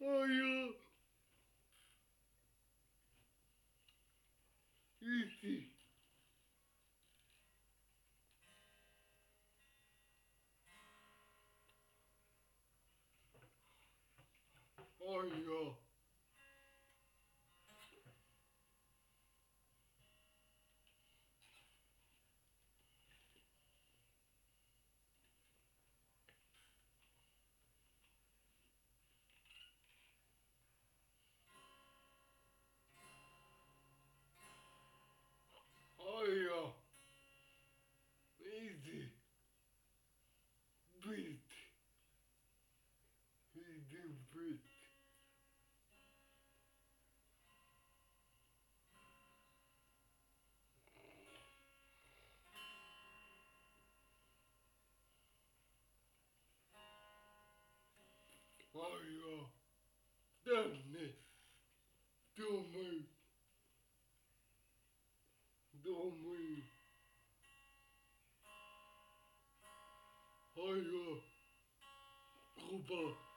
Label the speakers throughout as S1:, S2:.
S1: 아유. 이씨. 아유. Easy breathe. Uh, Aya. Damn it. Don't move. Don't move. Aya. Opa. Uh,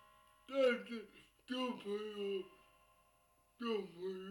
S1: 但是，就很有，就很有。